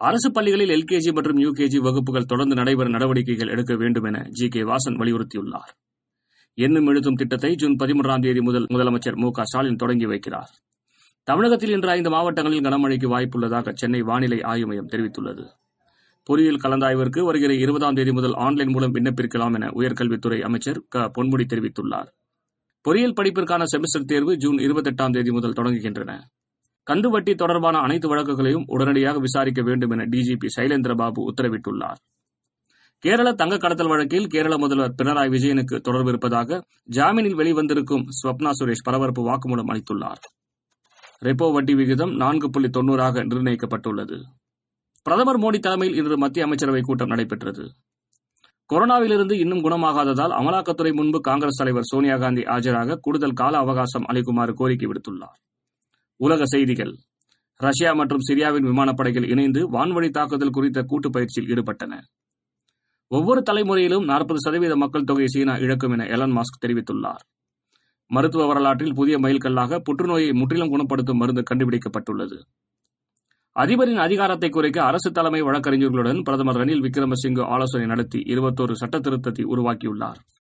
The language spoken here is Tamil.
அரசு பள்ளிகளில் எல்கேஜி மற்றும் யுகேஜி வகுப்புகள் தொடர்ந்து நடைபெற நடவடிக்கைகள் எடுக்க வேண்டும் என ஜி கே வாசன் வலியுறுத்தியுள்ளார். எண்ணும் எழுத்தும் திட்டத்தை ஜூன் பதிமூன்றாம் தேதி முதல் முதலமைச்சர் மு க ஸ்டாலின் தொடங்கி வைக்கிறார். தமிழகத்தில் இன்று ஐந்து மாவட்டங்களில் கனமழைக்கு வாய்ப்புள்ளதாக சென்னை வானிலை ஆய்வு மையம் தெரிவித்துள்ளது. பொறியியல் கலந்தாய்விற்கு வருகிற இருபதாம் தேதி முதல் ஆன்லைன் மூலம் விண்ணப்பிக்கலாம் என உயர்கல்வித்துறை அமைச்சர் க. பொன்முடி தெரிவித்துள்ளார். பொறியியல் படிப்பிற்கான செமஸ்டர் தேர்வு ஜூன் இருபத்தெட்டாம் தேதி முதல் தொடங்குகின்றன. கந்து வட்டி தொடர்பான அனைத்து வழக்குகளையும் உடனடியாக விசாரிக்க வேண்டும் என டிஜிபி சைலேந்திரபாபு உத்தரவிட்டுள்ளார். கேரள தங்க கடத்தல் வழக்கில் கேரள முதல்வர் பினராயி விஜயனுக்கு தொடர்பு இருப்பதாக ஜாமீனில் வெளிவந்திருக்கும் ஸ்வப்னா சுரேஷ் பரபரப்பு வாக்குமூலம் அளித்துள்ளார். ரெப்போ வட்டி விகிதம் நான்கு புள்ளி தொன்னூறாக நிர்ணயிக்கப்பட்டுள்ளது. பிரதமர் மோடி தலைமையில் இன்று மத்திய அமைச்சரவைக் கூட்டம் நடைபெற்றது. கொரோனாவிலிருந்து இன்னும் குணமாகாததால் அமலாக்கத்துறை முன்பு காங்கிரஸ் தலைவர் சோனியா காந்தி ஆஜராக கூடுதல் கால அவகாசம் அளிக்குமாறு கோரிக்கை விடுத்துள்ளார். உலக செய்திகள். ரஷ்யா மற்றும் சிரியாவின் விமானப்படைகள் இணைந்து வான்வழி தாக்குதல் குறித்த கூட்டு பயிற்சியில் ஈடுபட்டன. ஒவ்வொரு தலைமுறையிலும் நாற்பது சதவீத மக்கள் தொகையை சீனா இழக்கும் என எலன் மாஸ்க் தெரிவித்துள்ளார். மருத்துவ வரலாற்றில் புதிய மைல்கல்லாக புற்றுநோயை முற்றிலும் குணப்படுத்தும் மருந்து கண்டுபிடிக்கப்பட்டுள்ளது. அதிபரின் அதிகாரத்தை குறைக்க அரசு தலைமை வழக்கறிஞர்களுடன் பிரதமர் ரணில் விக்ரமசிங்கே ஆலோசனை நடத்தி இருபத்தோரு சட்ட திருத்தத்தை உருவாக்கியுள்ளார்.